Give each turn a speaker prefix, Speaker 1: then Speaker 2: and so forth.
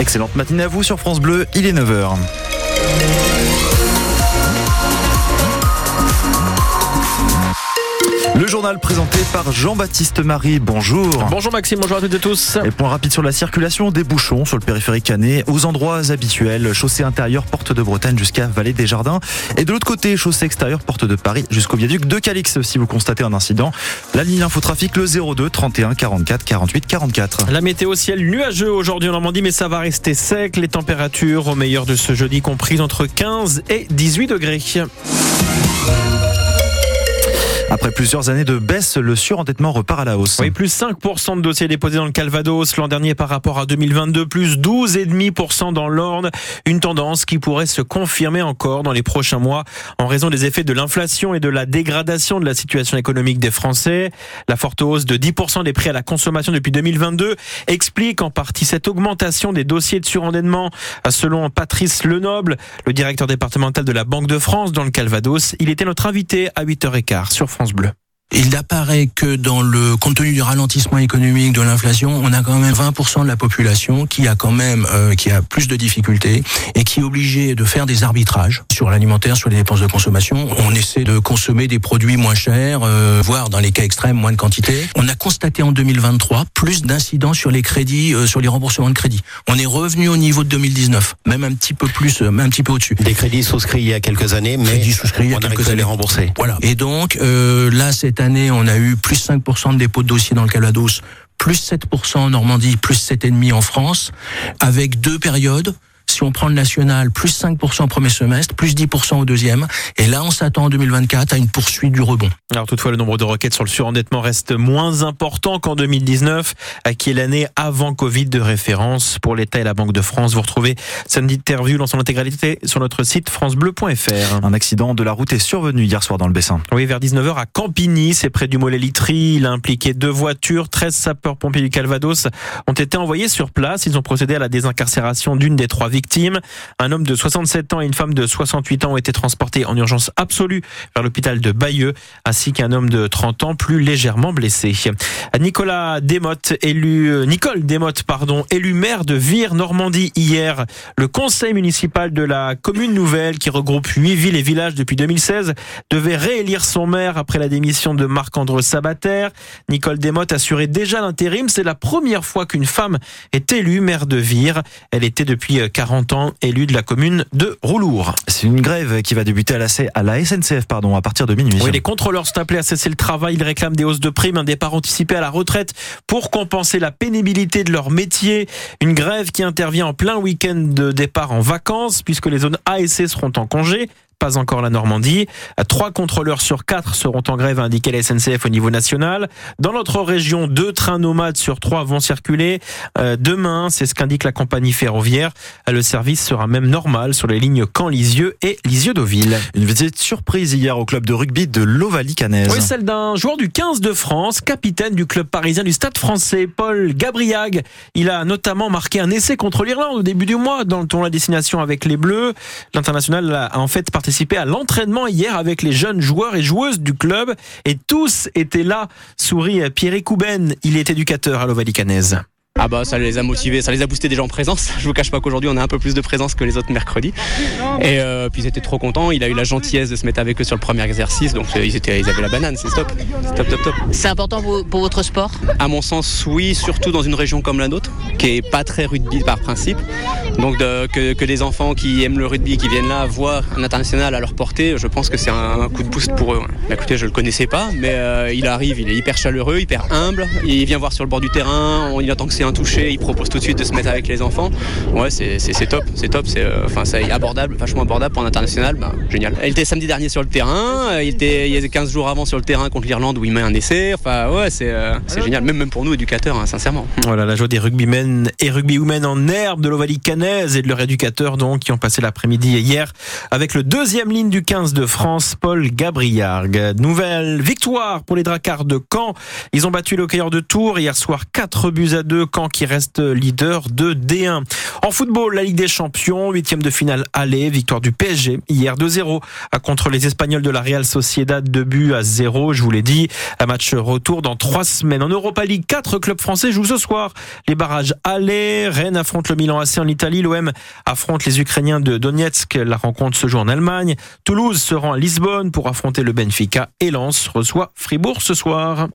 Speaker 1: Excellente matinée à vous sur France Bleu, il est 9h. Le journal présenté par Jean-Baptiste Marie. Bonjour.
Speaker 2: Bonjour Maxime, bonjour à toutes et tous.
Speaker 1: Et point rapide sur la circulation des bouchons sur le périphérique canet aux endroits habituels. Chaussée intérieure, porte de Bretagne jusqu'à Vallée des Jardins. Et de l'autre côté, chaussée extérieure, porte de Paris jusqu'au viaduc de Calix. Si vous constatez un incident, la ligne infotrafic le 02 31 44 48 44.
Speaker 2: La météo ciel nuageux aujourd'hui en Normandie, mais ça va rester sec. Les températures au meilleur de ce jeudi comprises entre 15 et 18 degrés.
Speaker 1: Après plusieurs années de baisse, le surendettement repart à la hausse.
Speaker 2: Oui, plus 5% de dossiers déposés dans le Calvados l'an dernier par rapport à 2022, plus 12,5% dans l'Orne. Une tendance qui pourrait se confirmer encore dans les prochains mois en raison des effets de l'inflation et de la dégradation de la situation économique des Français. La forte hausse de 10% des prix à la consommation depuis 2022 explique en partie cette augmentation des dossiers de surendettement. Selon Patrice Lenoble, le directeur départemental de la Banque de France dans le Calvados, il était notre invité à 8h15 sur France Bleu.
Speaker 3: Il apparaît que dans le compte tenu du ralentissement économique, de l'inflation, on a quand même 20% de la population qui a quand même euh, qui a plus de difficultés et qui est obligé de faire des arbitrages sur l'alimentaire, sur les dépenses de consommation. On essaie de consommer des produits moins chers, euh, voire dans les cas extrêmes moins de quantité. On a constaté en 2023 plus d'incidents sur les crédits, euh, sur les remboursements de crédits. On est revenu au niveau de 2019, même un petit peu plus, même un petit peu au-dessus.
Speaker 4: Des crédits souscrits il y a quelques années, mais
Speaker 3: crédits souscrits il y a
Speaker 4: on
Speaker 3: quelques
Speaker 4: années remboursés.
Speaker 3: Voilà. Et donc là, cette année, on a eu plus 5% de dépôts de dossiers dans le Calvados, plus 7% en Normandie, plus 7,5% en France, avec deux périodes. Si on prend le national, plus 5% au premier semestre, plus 10% au deuxième. Et là, on s'attend en 2024 à une poursuite du rebond.
Speaker 2: Alors toutefois, le nombre de requêtes sur le surendettement reste moins important qu'en 2019, qui est l'année avant Covid de référence pour l'État et la Banque de France. Vous retrouvez cette interview dans son intégralité sur notre site francebleu.fr.
Speaker 1: Un accident de la route est survenu hier soir dans le Bessin.
Speaker 2: Oui, vers 19h à Campigny, c'est près du Mollet-Litry. Il a impliqué deux voitures. 13 sapeurs-pompiers du Calvados ont été envoyés sur place. Ils ont procédé à la désincarcération d'une des trois victimes. Un homme de 67 ans et une femme de 68 ans ont été transportés en urgence absolue vers l'hôpital de Bayeux, ainsi qu'un homme de 30 ans plus légèrement blessé. Nicolas Desmottes, élu, Nicole Desmottes, pardon, élu maire de Vire, Normandie hier. Le conseil municipal de la commune nouvelle, qui regroupe huit villes et villages depuis 2016, devait réélire son maire après la démission de Marc-André Sabater. Nicole Desmottes assurait déjà l'intérim. C'est la première fois qu'une femme est élue maire de Vire. Elle était depuis 40 ans élue de la commune de.
Speaker 1: C'est une grève qui va débuter à la, à la SNCF pardon, à partir de minuit.
Speaker 2: Oui, les contrôleurs sont appelés à cesser le travail. Ils réclament des hausses de primes, un départ anticipé à la retraite pour compenser la pénibilité de leur métier. Une grève qui intervient en plein week-end de départ en vacances puisque les zones A et C seront en congé pas encore la Normandie. Trois contrôleurs sur quatre seront en grève, a indiqué la SNCF au niveau national. Dans notre région, deux trains nomades sur trois vont circuler. Euh, demain, c'est ce qu'indique la compagnie ferroviaire. Le service sera même normal sur les lignes Caen-Lisieux et Lisieux-Deauville.
Speaker 1: Une visite surprise hier au club de rugby de l'Ovalie-Canaise.
Speaker 2: Oui, celle d'un joueur du 15 de France, capitaine du club parisien du Stade français, Paul Gabriag. Il a notamment marqué un essai contre l'Irlande au début du mois dans le tournoi de destination avec les Bleus. L'international a en fait participé participé à l'entraînement hier avec les jeunes joueurs et joueuses du club et tous étaient là, sourit Pierre Couben, il est éducateur à l'Ovalie Canaise.
Speaker 5: Ah bah ça les a motivés, ça les a boostés déjà en présence. Je vous cache pas qu'aujourd'hui on a un peu plus de présence que les autres mercredis. Et euh, puis ils étaient trop contents. Il a eu la gentillesse de se mettre avec eux sur le premier exercice, donc ils étaient, ils avaient la banane. C'est top, c'est top, top, top.
Speaker 6: C'est important pour, votre sport?
Speaker 5: À mon sens, oui, surtout dans une région comme la nôtre, qui est pas très rugby par principe. Donc de, que, que, les enfants qui aiment le rugby, qui viennent là voir un international à leur portée, je pense que c'est un, un, coup de boost pour eux. Bah, écoutez, je le connaissais pas, mais euh, il arrive, il est hyper chaleureux, hyper humble. Il vient voir sur le bord du terrain, on, il attend que c'est touché, il propose tout de suite de se mettre avec les enfants. Ouais, c'est top, c'est top, c'est euh, enfin c'est abordable, vachement abordable pour un international, bah, génial. Il était samedi dernier sur le terrain, il était il y a 15 jours avant sur le terrain contre l'Irlande où il met un essai. Enfin ouais, c'est euh, génial, même, même pour nous éducateurs, hein, sincèrement.
Speaker 2: Voilà la joie des rugbymen et rugbywomen en herbe de l'Ovalie Canaise et de leurs éducateurs donc qui ont passé l'après-midi hier avec le deuxième ligne du 15 de France, Paul Gabriarg. Nouvelle victoire pour les Dracards de Caen. Ils ont battu le de Tours hier soir 4 buts à 2. Caen qui reste leader de D1. En football, la Ligue des Champions, huitième de finale aller, victoire du PSG hier 2-0 contre les Espagnols de la Real Sociedad, 2 buts à 0. Je vous l'ai dit, un match retour dans trois semaines. En Europa League, quatre clubs français jouent ce soir. Les barrages aller, Rennes affronte le Milan AC en Italie, l'OM affronte les Ukrainiens de Donetsk. La rencontre se joue en Allemagne. Toulouse se rend à Lisbonne pour affronter le Benfica et Lens reçoit Fribourg ce soir.